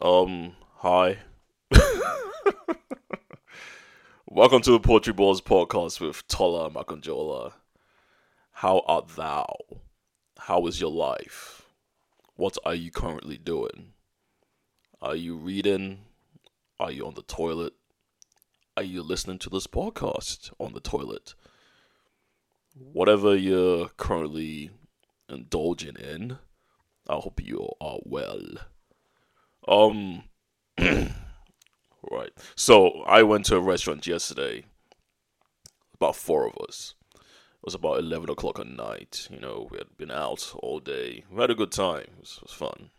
Um, hi. Welcome to the Poetry Bores podcast with Tola Makanjola. How art thou? How is your life? What are you currently doing? Are you reading? Are you on the toilet? Are you listening to this podcast on the toilet? Whatever you're currently indulging in, I hope you are well. Um, right. So I went to a restaurant yesterday. About four of us. It was about eleven o'clock at night. You know, we had been out all day. We had a good time. It was, it was fun.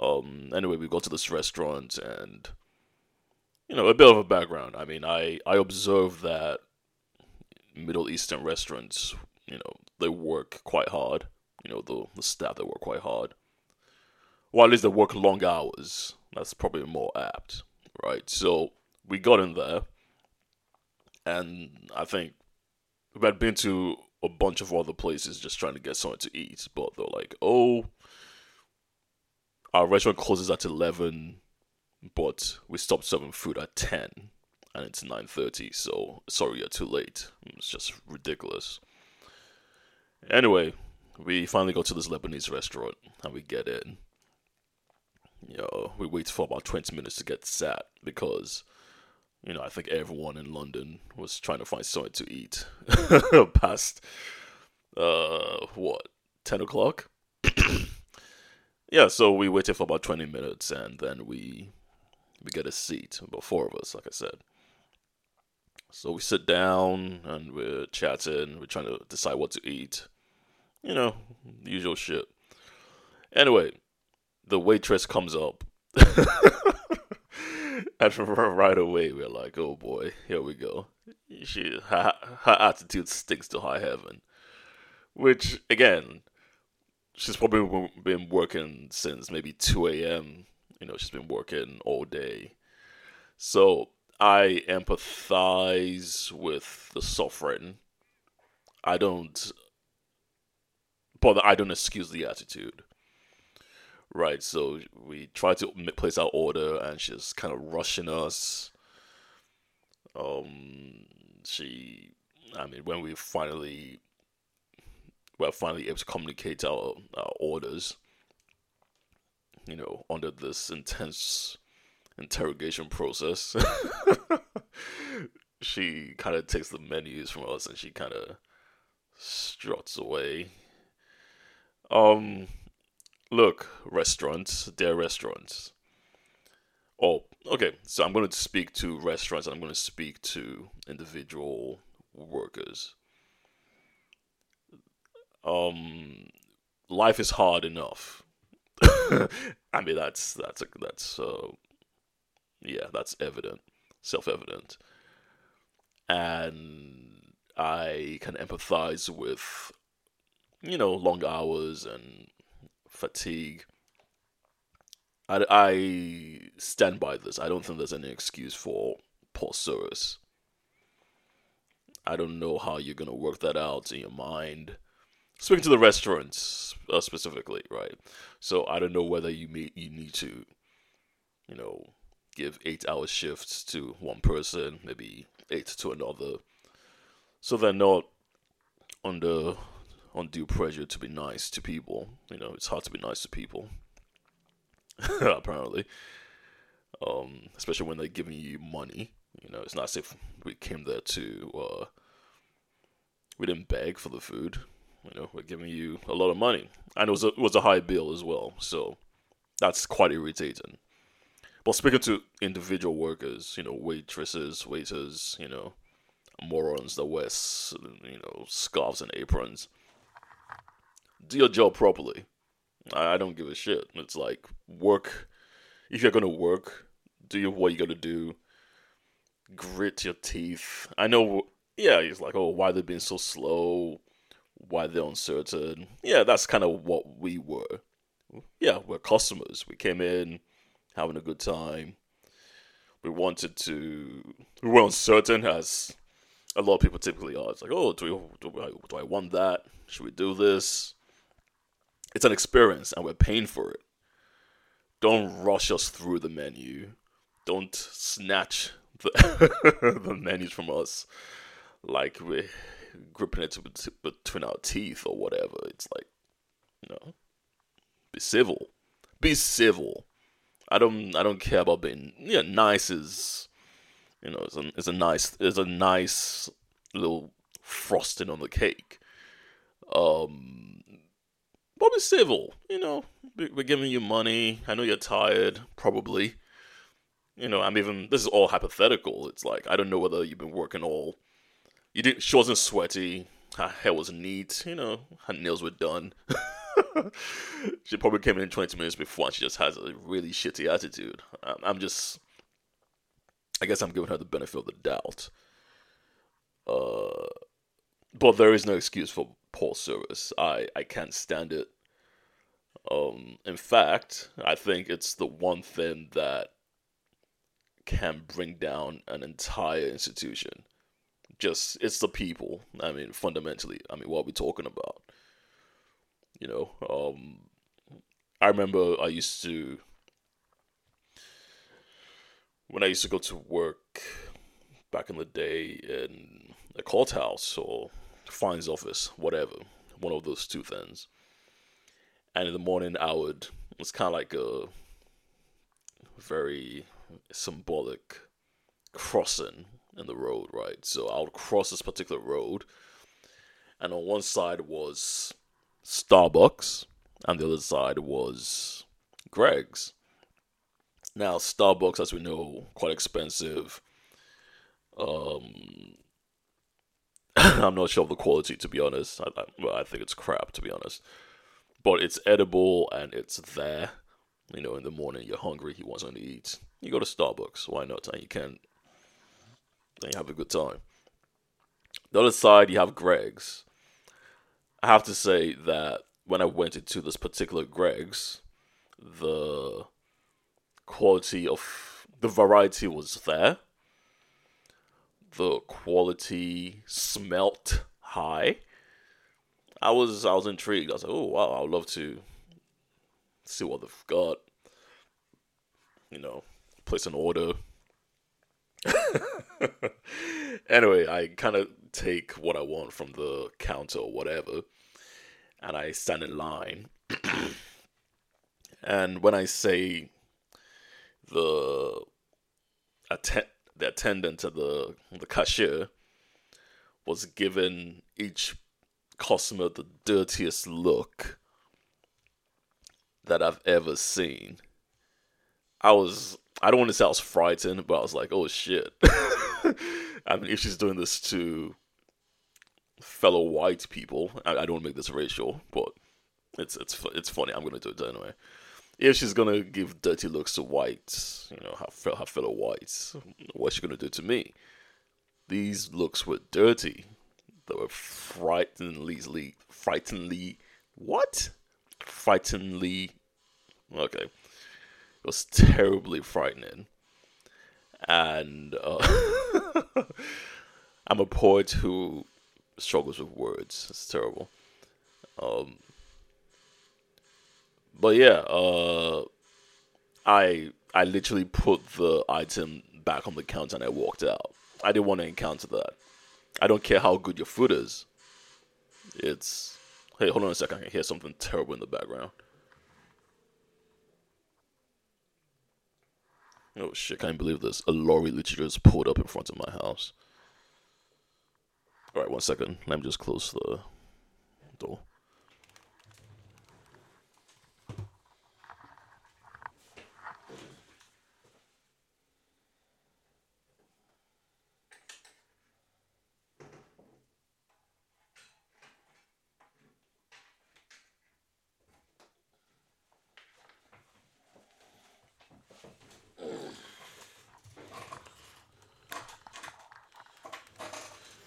Um. Anyway, we got to this restaurant, and you know, a bit of a background. I mean, I I observed that Middle Eastern restaurants, you know, they work quite hard. You know, the the staff they work quite hard well, at least they work long hours. That's probably more apt, right? So we got in there, and I think we had been to a bunch of other places just trying to get something to eat, but they're like, "Oh, our restaurant closes at eleven, but we stopped serving food at ten, and it's nine thirty. So sorry, you're too late." It's just ridiculous. Anyway, we finally go to this Lebanese restaurant, and we get in you know, we waited for about 20 minutes to get sat because, you know, I think everyone in London was trying to find something to eat past, uh, what, 10 o'clock? yeah, so we waited for about 20 minutes and then we, we get a seat, about four of us, like I said. So we sit down and we're chatting, we're trying to decide what to eat. You know, usual shit. Anyway, the waitress comes up. and right away, we're like, oh boy, here we go. She, her, her attitude sticks to high heaven. Which, again, she's probably been working since maybe 2 a.m. You know, she's been working all day. So I empathize with the suffering. I don't, but I don't excuse the attitude right? So we try to place our order, and she's kind of rushing us. Um, she, I mean, when we finally, we're finally able to communicate our, our orders, you know, under this intense interrogation process, she kind of takes the menus from us, and she kind of struts away. Um, look, restaurants, they're restaurants. Oh, okay. So I'm going to speak to restaurants I'm going to speak to individual workers. Um, life is hard enough. I mean, that's that's a, that's uh, yeah, that's evident, self-evident, and I can empathize with you know long hours and fatigue. I, I stand by this. I don't think there's any excuse for poor service. I don't know how you're gonna work that out in your mind. Speaking to the restaurants uh, specifically, right? So I don't know whether you may, you need to, you know, give eight hour shifts to one person, maybe eight to another, so they're not under undue pressure to be nice to people. You know, it's hard to be nice to people. apparently, um, especially when they're giving you money. You know, it's not as if we came there to. Uh, we didn't beg for the food. You know, we're giving you a lot of money, and it was a, it was a high bill as well. So that's quite irritating. But speaking to individual workers, you know, waitresses, waiters, you know, morons that wear, you know, scarves and aprons your job properly. I, don't give a shit. It's like work. If you're gonna work, do what you gotta do. Grit your teeth. I know. Yeah, he's like, oh, why they've been so slow? Why they're uncertain? Yeah, that's kind of what we were. Yeah, we're customers. We came in having a good time. We wanted to. We were uncertain, as a lot of people typically are. It's like, oh, do, we, do, I, do I want that? Should we do this? It's an experience and we're paying for it. don't rush us through the menu. Don't snatch the, the menus from us like we're gripping it between our teeth or whatever. It's like, you know, be civil. Be civil. I don't. I don't care about being. Yeah, nice is. You know, it's a, it's a nice. It's a nice little frosting on the cake. Um, be civil. You know, we're giving you money. I know you're tired, probably. You know, I'm even. This is all hypothetical. It's like I don't know whether you've been working all. You didn't. She wasn't sweaty. Her hair was neat. You know, her nails were done. she probably came in 20 minutes before and she just has a really shitty attitude. I'm just. I guess I'm giving her the benefit of the doubt. Uh, but there is no excuse for poor service. I, I can't stand it. Um, in fact, I think it's the one thing that can bring down an entire institution. Just it's the people. I mean, fundamentally, I mean, what are we talking about? You know, um, I remember I used to when I used to go to work back in the day in a courthouse or fines office, whatever, one of those two things. And in the morning, I would. It's kind of like a very symbolic crossing in the road, right? So I would cross this particular road, and on one side was Starbucks, and the other side was Greggs. Now, Starbucks, as we know, quite expensive. Um, I'm not sure of the quality, to be honest. I, I, well, I think it's crap, to be honest. But it's edible and it's there. You know, in the morning you're hungry, you want something to eat. You go to Starbucks. Why not? And you can, and you have a good time. The other side, you have Greggs. I have to say that when I went into this particular Greggs, the quality of the variety was there. The quality smelt high. I was I was intrigued. I was like, oh wow, I would love to see what they've got. You know, place an order. anyway, I kind of take what I want from the counter or whatever, and I stand in line. and when I say the attend the attendant to the the cashier was given each customer the dirtiest look that I've ever seen. I was I don't want to say I was frightened, but I was like, oh shit. I mean, if she's doing this to fellow white people, I, I don't make this racial, but it's it's it's funny. I'm gonna do it anyway. If she's gonna give dirty looks to whites, you know, her, her fellow whites, what's she gonna do to me? These looks were dirty. They were frighteningly, frighteningly, what? Frighteningly, okay. It was terribly frightening. And uh, I'm a poet who struggles with words. It's terrible. Um, but yeah, uh, I I literally put the item back on the counter and I walked out. I didn't want to encounter that. I don't care how good your food is. It's hey, hold on a second. I can hear something terrible in the background. Oh shit, can't believe this. A lorry literally just pulled up in front of my house. Alright, one second. Let me just close the door.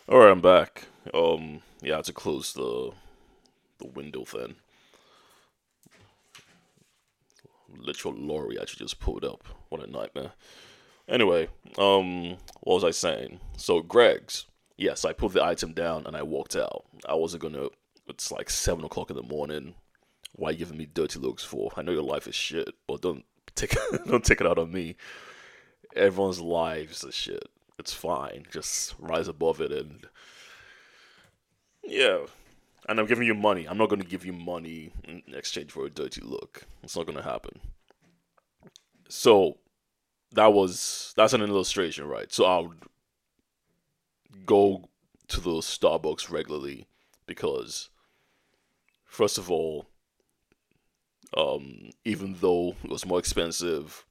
All right, I'm back. Um, yeah, I to close the the window thing. Literal lorry actually just pulled up. What a nightmare. Anyway, um, what was I saying? So Greggs. yes, I put the item down and I walked out. I wasn't gonna. It's like seven o'clock in the morning. Why you giving me dirty looks for? I know your life is shit, but don't take don't take it out on me. Everyone's lives are shit. It's fine. Just rise above it and yeah. And I'm giving you money. I'm not going to give you money in exchange for a dirty look. It's not going to happen. So that was that's an illustration, right? So I would go to the Starbucks regularly because, first of all, um, even though it was more expensive,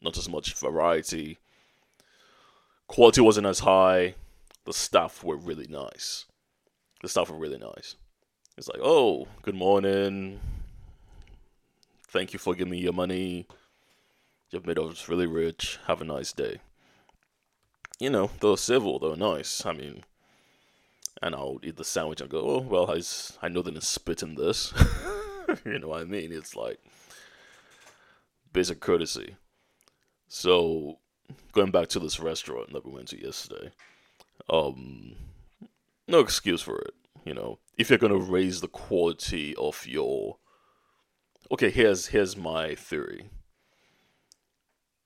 not as much variety, quality wasn't as high. The staff were really nice. The staff were really nice. It's like, oh, good morning. Thank you for giving me your money. You've made us really rich. Have a nice day. You know, they were civil, they were nice. I mean, and I'll eat the sandwich and go, oh, well, I, I know they didn't spit in this. you know what I mean? It's like basic courtesy. So, going back to this restaurant that we went to yesterday, um, no excuse for it. You know, if you're gonna raise the quality of your, okay, here's here's my theory.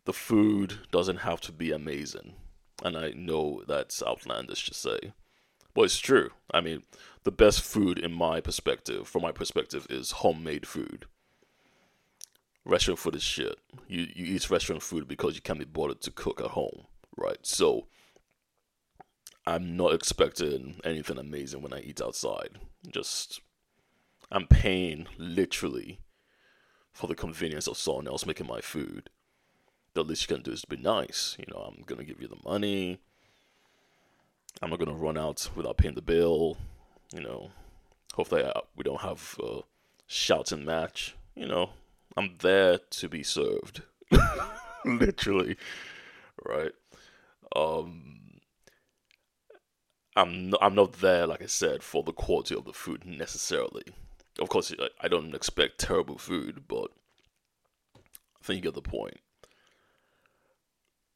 The food doesn't have to be amazing, and I know that's outlandish to say, but it's true. I mean, the best food in my perspective, from my perspective, is homemade food. Restaurant food is shit. You you eat restaurant food because you can't be bothered to cook at home, right? So I'm not expecting anything amazing when I eat outside. Just I'm paying literally for the convenience of someone else making my food. The least you can do is be nice. You know, I'm gonna give you the money. I'm not gonna run out without paying the bill. You know, hopefully I, we don't have a shouting match. You know, I'm there to be served, literally, right? Um, I'm not, I'm not there, like I said, for the quality of the food necessarily. Of course, I don't expect terrible food, but I think you get the point.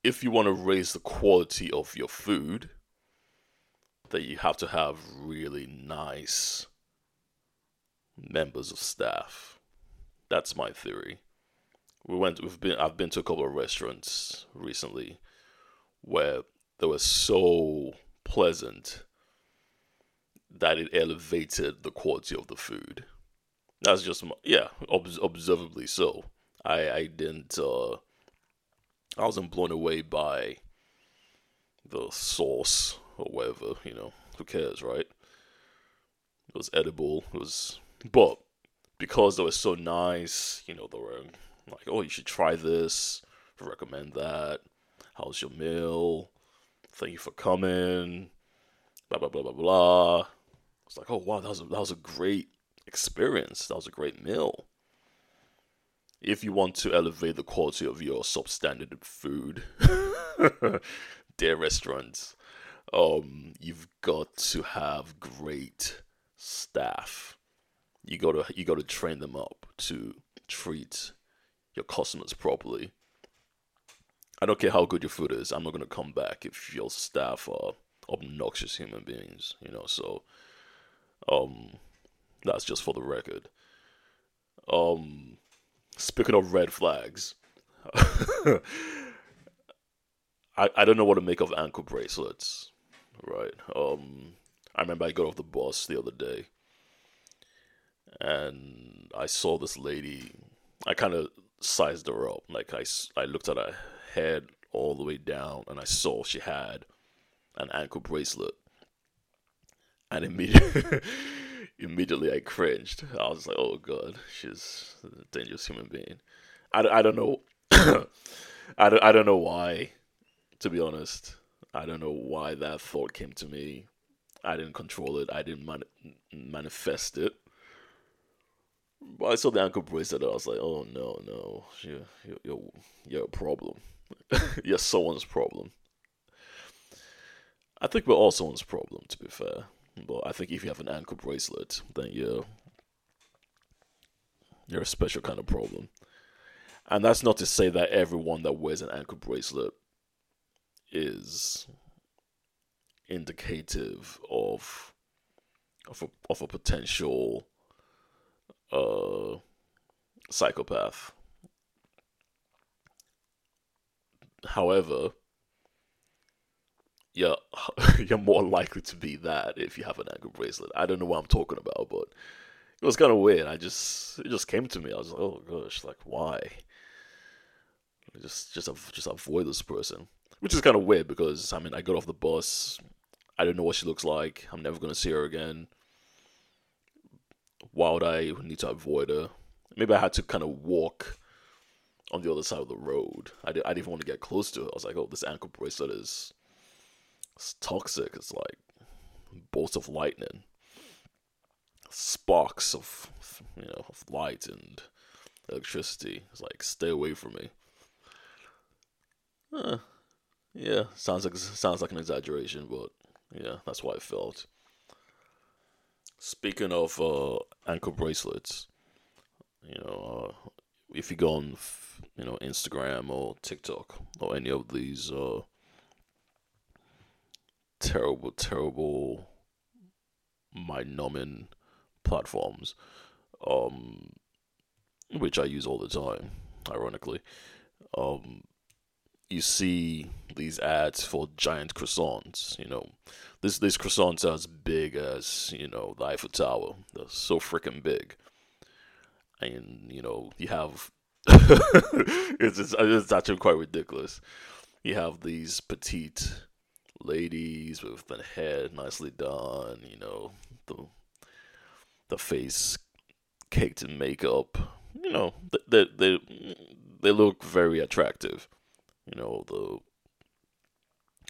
If you want to raise the quality of your food, then you have to have really nice members of staff. That's my theory. We went. We've been. I've been to a couple of restaurants recently where there were so pleasant that it elevated the quality of the food. That's just my, yeah, obs- observably so. I I didn't. Uh, I wasn't blown away by the sauce or whatever. You know, who cares, right? It was edible. It was, but because they were so nice, you know, they were like, "Oh, you should try this. Recommend that. How's your meal? Thank you for coming." Blah blah blah blah blah. It's like, oh wow, that was a, that was a great experience. That was a great meal. If you want to elevate the quality of your substandard food, their restaurants, um, you've got to have great staff. You gotta you gotta train them up to treat your customers properly. I don't care how good your food is. I'm not gonna come back if your staff are obnoxious human beings. You know, so um, that's just for the record. Um, speaking of red flags, I I don't know what to make of ankle bracelets. Right. Um, I remember I got off the bus the other day, and I saw this lady. I kind of sized her up. Like I, I looked at her head all the way down, and I saw she had an ankle bracelet and immediately, immediately I cringed. I was like, "Oh God, she's a dangerous human being." I, I don't know, I don't I don't know why. To be honest, I don't know why that thought came to me. I didn't control it. I didn't man- manifest it. But I saw the ankle bracelet. I was like, "Oh no, no, you're you're you're a problem. you're someone's problem." I think we're all someone's problem. To be fair, but I think if you have an ankle bracelet, then you're you're a special kind of problem. And that's not to say that everyone that wears an ankle bracelet is indicative of of a, of a potential uh, psychopath. However, you're you're more likely to be that if you have an ankle bracelet. I don't know what I'm talking about, but it was kind of weird. I just it just came to me. I was like, oh gosh, like why? Just just just avoid this person, which is kind of weird because I mean I got off the bus. I don't know what she looks like. I'm never gonna see her again. Why would I need to avoid her? Maybe I had to kind of walk on the other side of the road. I, did, I didn't even want to get close to her. I was like, oh, this ankle bracelet is it's toxic. It's like bolts of lightning, sparks of you know of light and electricity. It's like stay away from me. Uh, yeah, sounds like sounds like an exaggeration, but yeah, that's what I felt. Speaking of uh, ankle bracelets, you know, uh, if you go on, you know, Instagram or TikTok or any of these uh, terrible, terrible, mind-numbing platforms, um, which I use all the time, ironically, um, you see these ads for giant croissants. You know, this these croissants are as big as you know the Eiffel Tower. They're so freaking big, and you know you have it's, it's it's actually quite ridiculous. You have these petite ladies with the hair nicely done. You know the the face caked in makeup. You know they they they look very attractive you know, the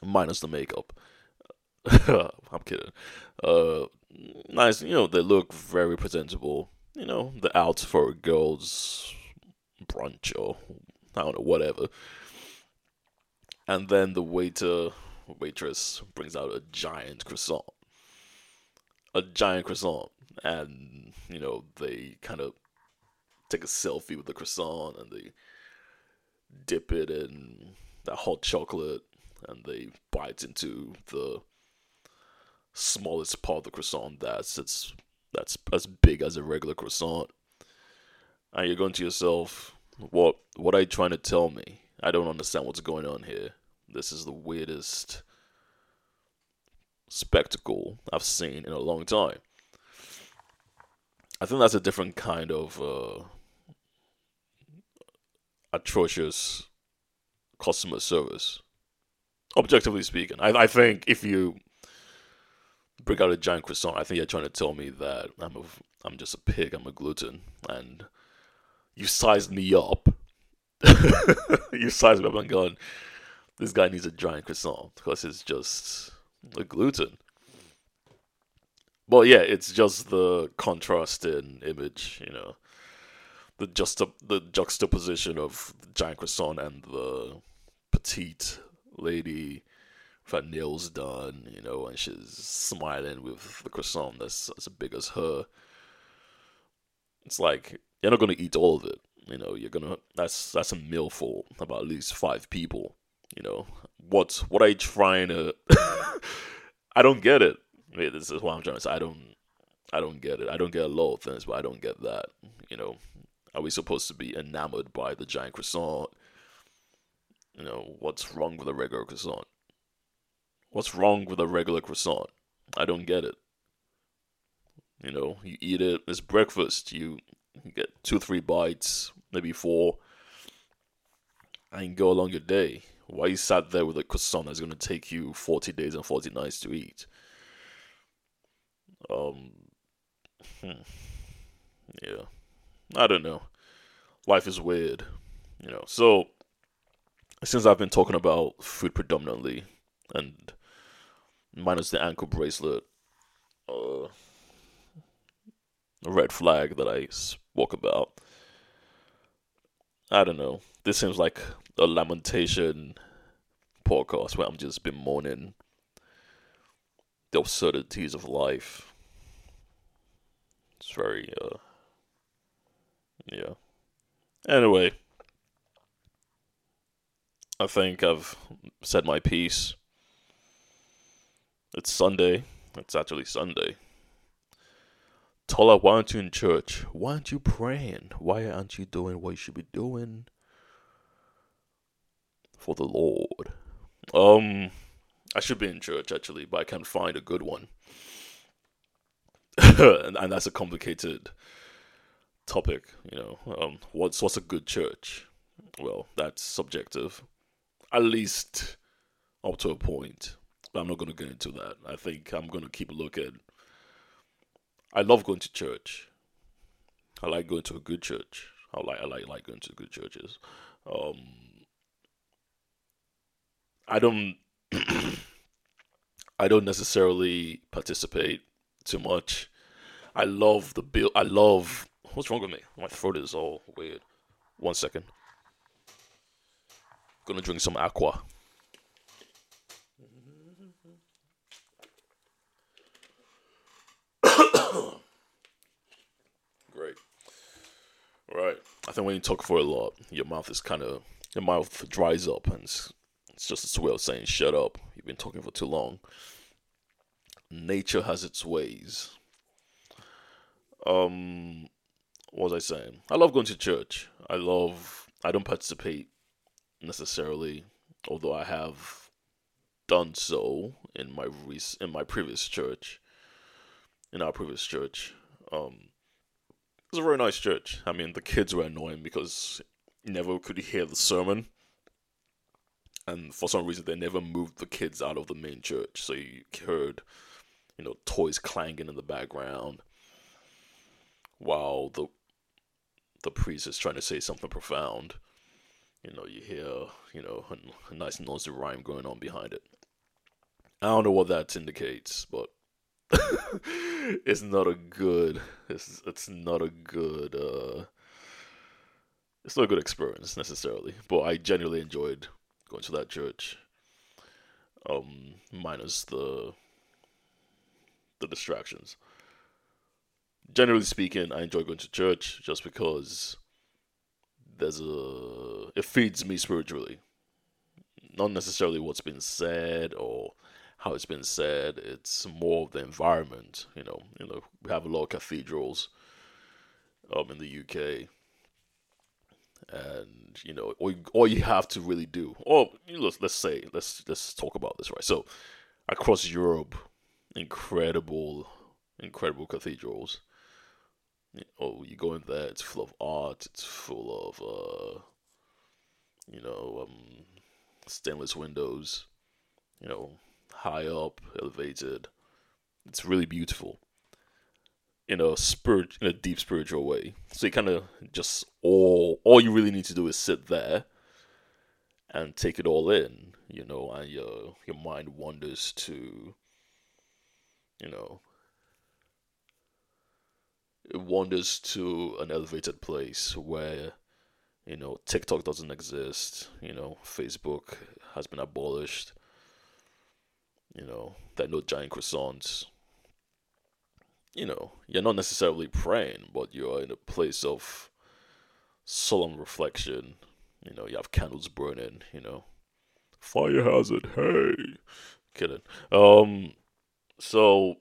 minus the makeup. I'm kidding. Uh, nice, you know, they look very presentable. You know, the out for a girls' brunch or I don't know, whatever. And then the waiter, waitress brings out a giant croissant. A giant croissant. And, you know, they kind of take a selfie with the croissant and they dip it in that hot chocolate and they bite into the smallest part of the croissant that's it's that's as big as a regular croissant. And you're going to yourself, what what are you trying to tell me? I don't understand what's going on here. This is the weirdest spectacle I've seen in a long time. I think that's a different kind of uh, atrocious customer service. Objectively speaking, I, I think if you bring out a giant croissant, I think you're trying to tell me that I'm a, I'm just a pig, I'm a gluten, and you sized me up. you sized me up. And gone, this guy needs a giant croissant because it's just a gluten. But yeah, it's just the contrast in image, you know. The just the juxtaposition of the giant croissant and the petite lady her nails done, you know, and she's smiling with the croissant that's as big as her. It's like you're not gonna eat all of it, you know. You're gonna that's that's a meal for about at least five people, you know. What what are you trying to? I don't get it. This is what I'm trying to say. I don't I don't get it. I don't get a lot of things, but I don't get that. You know, are we supposed to be enamored by the giant croissant? You know, what's wrong with a regular croissant? What's wrong with a regular croissant? I don't get it. You know, you eat it, it's breakfast, you get two, three bites, maybe four, and go along your day. Why you sat there with a croissant that's going to take you 40 days and 40 nights to eat? Um, hmm. yeah. I don't know. Life is weird, you know. So, since I've been talking about food predominantly, and minus the ankle bracelet, uh, red flag that I spoke about, I don't know. This seems like a lamentation podcast where I'm just bemoaning the absurdities of life. It's very uh, yeah. Anyway, I think I've said my piece. It's Sunday. It's actually Sunday. Tola, why aren't you in church? Why aren't you praying? Why aren't you doing what you should be doing? for the Lord. Um, I should be in church actually, but I can't find a good one, and, and, that's a complicated topic. You know, um, what's what's a good church? Well, that's subjective, at least up to a point. But I'm not going to get into that. I think I'm going to keep a look at. I love going to church. I like going to a good church. I like I like like going to good churches. Um, I don't I don't necessarily participate too much. I love the bill. I love. What's wrong with me? My throat is all weird. One second. Gonna drink some aqua. Great. Right. I think when you talk for a lot, your mouth is kind of your mouth dries up, and it's, it's just a way of saying "shut up." You've been talking for too long. Nature has its ways. Um, what was I saying? I love going to church. I love. I don't participate necessarily, although I have done so in my rec- in my previous church. In our previous church, um, it was a very nice church. I mean, the kids were annoying because never could hear the sermon. And for some reason, they never moved the kids out of the main church. So you heard, you know, toys clanging in the background while the the priest is trying to say something profound. You know, you hear, you know, a, a nice nursery rhyme going on behind it. I don't know what that indicates, but it's not a good it's it's not a good uh it's not a good experience necessarily but i genuinely enjoyed going to that church um minus the the distractions. Generally speaking i enjoy going to church just because there's a it feeds me spiritually. Not necessarily what's been said or how it's been said. It's more of the environment. You know, you know, we have a lot of cathedrals um, in the UK, and you know, all you, all you have to really do, or you know, let's let's say, let's let's talk about this, right? So, across Europe, incredible, incredible cathedrals. Oh, you go in there, it's full of art. It's full of, uh, you know, um, stainless windows. You know, high up, elevated. It's really beautiful in a spirit in a deep spiritual way. So you kind of just all all you really need to do is sit there and take it all in, you know, and your your mind wanders to you know it wanders to an elevated place where you know TikTok doesn't exist, you know, Facebook has been abolished you know, that no giant croissants. You know, you're not necessarily praying, but you're in a place of solemn reflection. You know, you have candles burning, you know. Fire hazard, hey. Kidding. Um so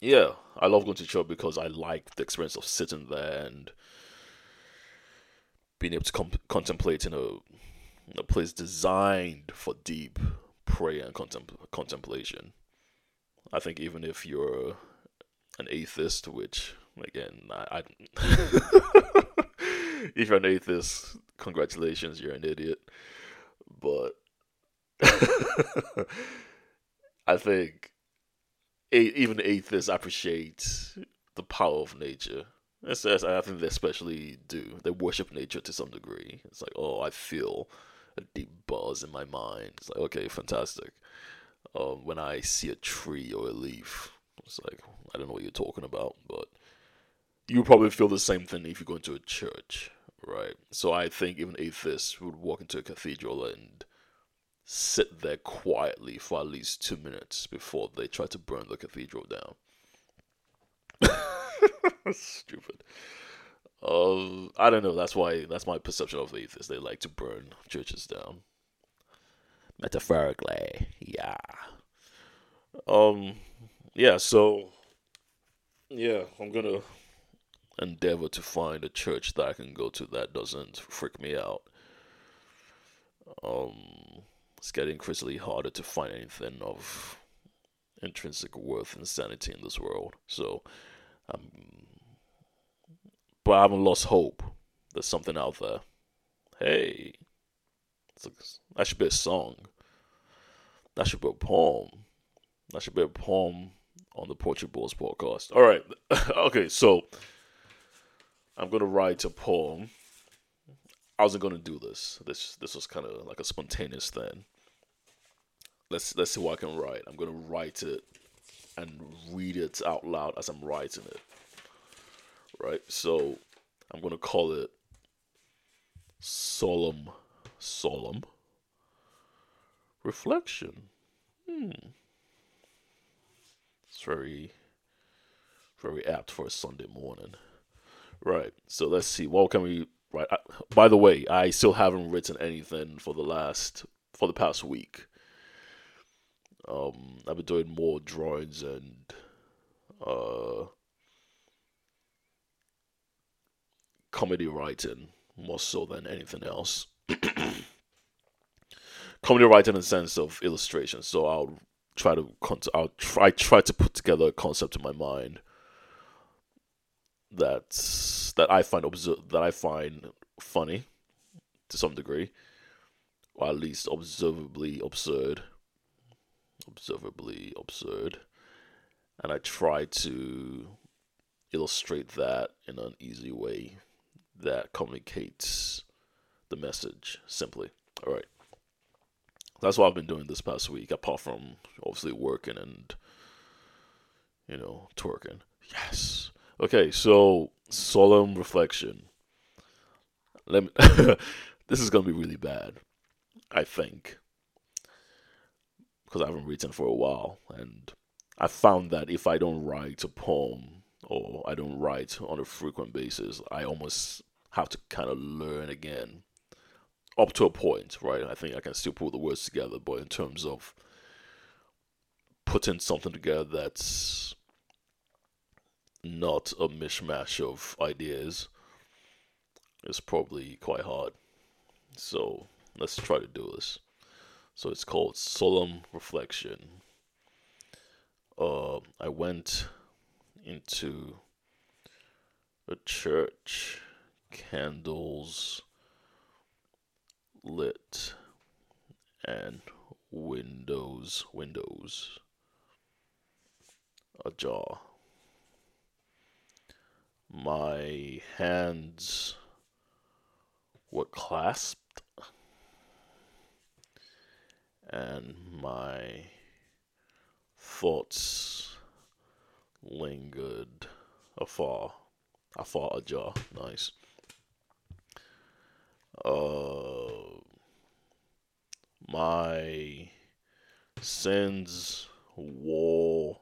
yeah, I love going to church because I like the experience of sitting there and being able to com- contemplate in a, in a place designed for deep prayer and contem- contemplation. I think even if you're an atheist, which again, I, I if you're an atheist, congratulations, you're an idiot. But I think even atheists appreciate the power of nature. I think they especially do. They worship nature to some degree. It's like, oh, I feel a deep buzz in my mind. It's like, okay, fantastic. Um, when I see a tree or a leaf, it's like, I don't know what you're talking about, but you probably feel the same thing if you go into a church, right? So I think even atheists would walk into a cathedral and sit there quietly for at least two minutes before they try to burn the cathedral down. Stupid. Uh, I don't know. That's why. That's my perception of atheists. They like to burn churches down. Metaphorically, yeah. Um, yeah. So, yeah, I'm gonna endeavor to find a church that I can go to that doesn't freak me out. Um, it's getting increasingly harder to find anything of intrinsic worth and sanity in this world. So, um, but I haven't lost hope. There's something out there. Hey, that should be a song. That should be a poem. That should be a poem on the Poetry Bores podcast. All right. okay, so I'm gonna write a poem. I wasn't gonna do this. This this was kind of like a spontaneous thing. Let's let's see what I can write. I'm gonna write it and read it out loud as I'm writing it. Right. So I'm gonna call it solemn, solemn reflection. Hmm. It's very, very apt for a Sunday morning. Right. So let's see. What can we right? I, by the way, I still haven't written anything for the last for the past week. Um, I've been doing more drawings and uh, comedy writing more so than anything else. comedy writing in the sense of illustration. So I'll try to I'll try try to put together a concept in my mind that that I find obser- that I find funny to some degree, or at least observably absurd. Observably absurd, and I try to illustrate that in an easy way that communicates the message simply. All right. That's what I've been doing this past week, apart from obviously working and, you know, twerking. Yes. Okay, so solemn reflection. Let me. this is gonna be really bad, I think, because I haven't written for a while, and I found that if I don't write a poem or I don't write on a frequent basis, I almost have to kind of learn again. Up to a point, right? I think I can still pull the words together, but in terms of putting something together that's not a mishmash of ideas is probably quite hard. So let's try to do this. So it's called Solemn Reflection. Uh, I went into a church, candles lit, and windows, windows ajar. My hands were clasped and my thoughts lingered afar afar ajar. Nice uh my sins wore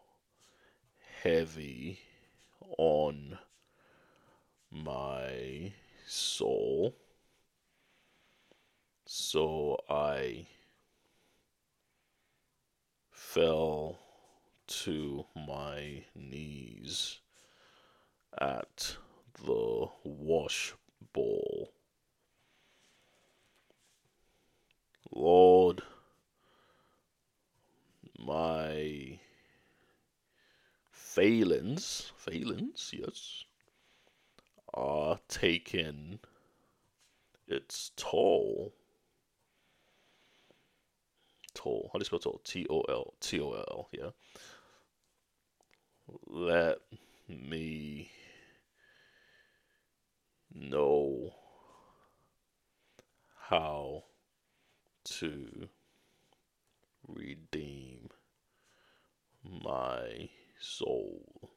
heavy on my soul. So I fell to my knees at the wash bowl. Lord, my failings, failings, yes, are taking its toll. Toll. How do you spell toll? T O L. T O L. Yeah. Let me know how to redeem my soul.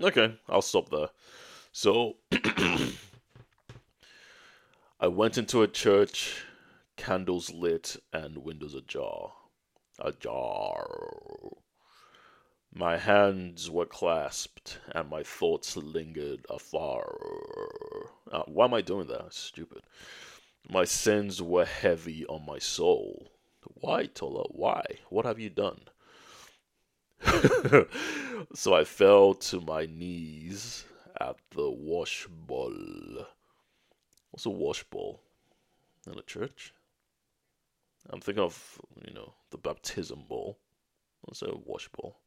Okay, I'll stop there. So, I went into a church, candles lit, and windows ajar. Ajar. My hands were clasped, and my thoughts lingered afar. Uh, why am I doing that? Stupid. My sins were heavy on my soul. Why, Tola? Why? What have you done? so I fell to my knees at the wash bowl. What's a wash bowl? in a church. I'm thinking of, you know, the baptism bowl. Let's say wash bowl.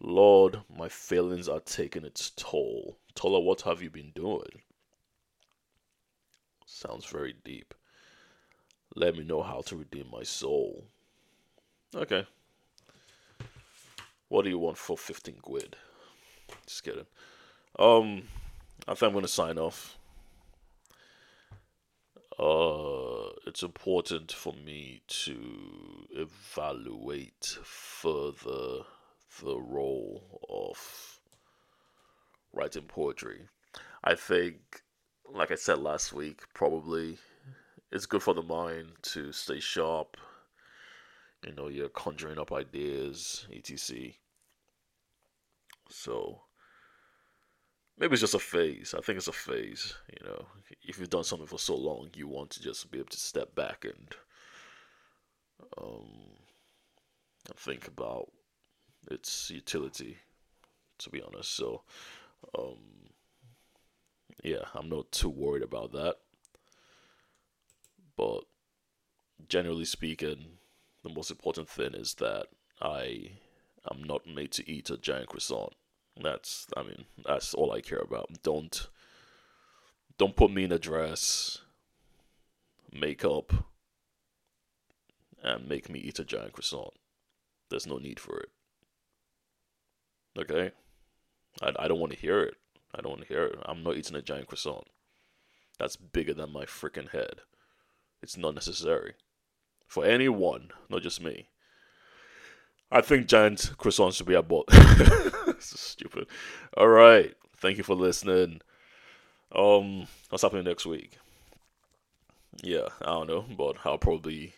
Lord, my feelings are taking its toll. Tola, what have you been doing? Sounds very deep. Let me know how to redeem my soul. Okay. What do you want for 15 quid? Just kidding. Um, I think I'm going to sign off. Uh, it's important for me to evaluate further the role of writing poetry. I think, like I said last week, probably it's good for the mind to stay sharp. You know, you're conjuring up ideas, etc. So maybe it's just a phase. I think it's a phase. You know, if you've done something for so long, you want to just be able to step back and um, think about its utility. To be honest, so um, yeah, I'm not too worried about that. But generally speaking, the most important thing is that I am not made to eat a giant croissant. That's I mean that's all I care about. Don't don't put me in a dress, makeup, and make me eat a giant croissant. There's no need for it. Okay, I I don't want to hear it. I don't want to hear it. I'm not eating a giant croissant. That's bigger than my freaking head. It's not necessary for anyone, not just me. I think giant croissants should be about. stupid. All right. Thank you for listening. Um, what's happening next week? Yeah, I don't know, but I'll probably,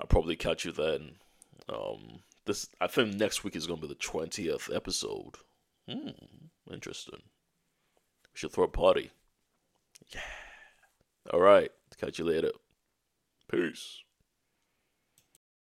I'll probably catch you then. Um, this I think next week is gonna be the twentieth episode. Hmm, interesting. We should throw a party. Yeah. All right. Catch you later. Peace.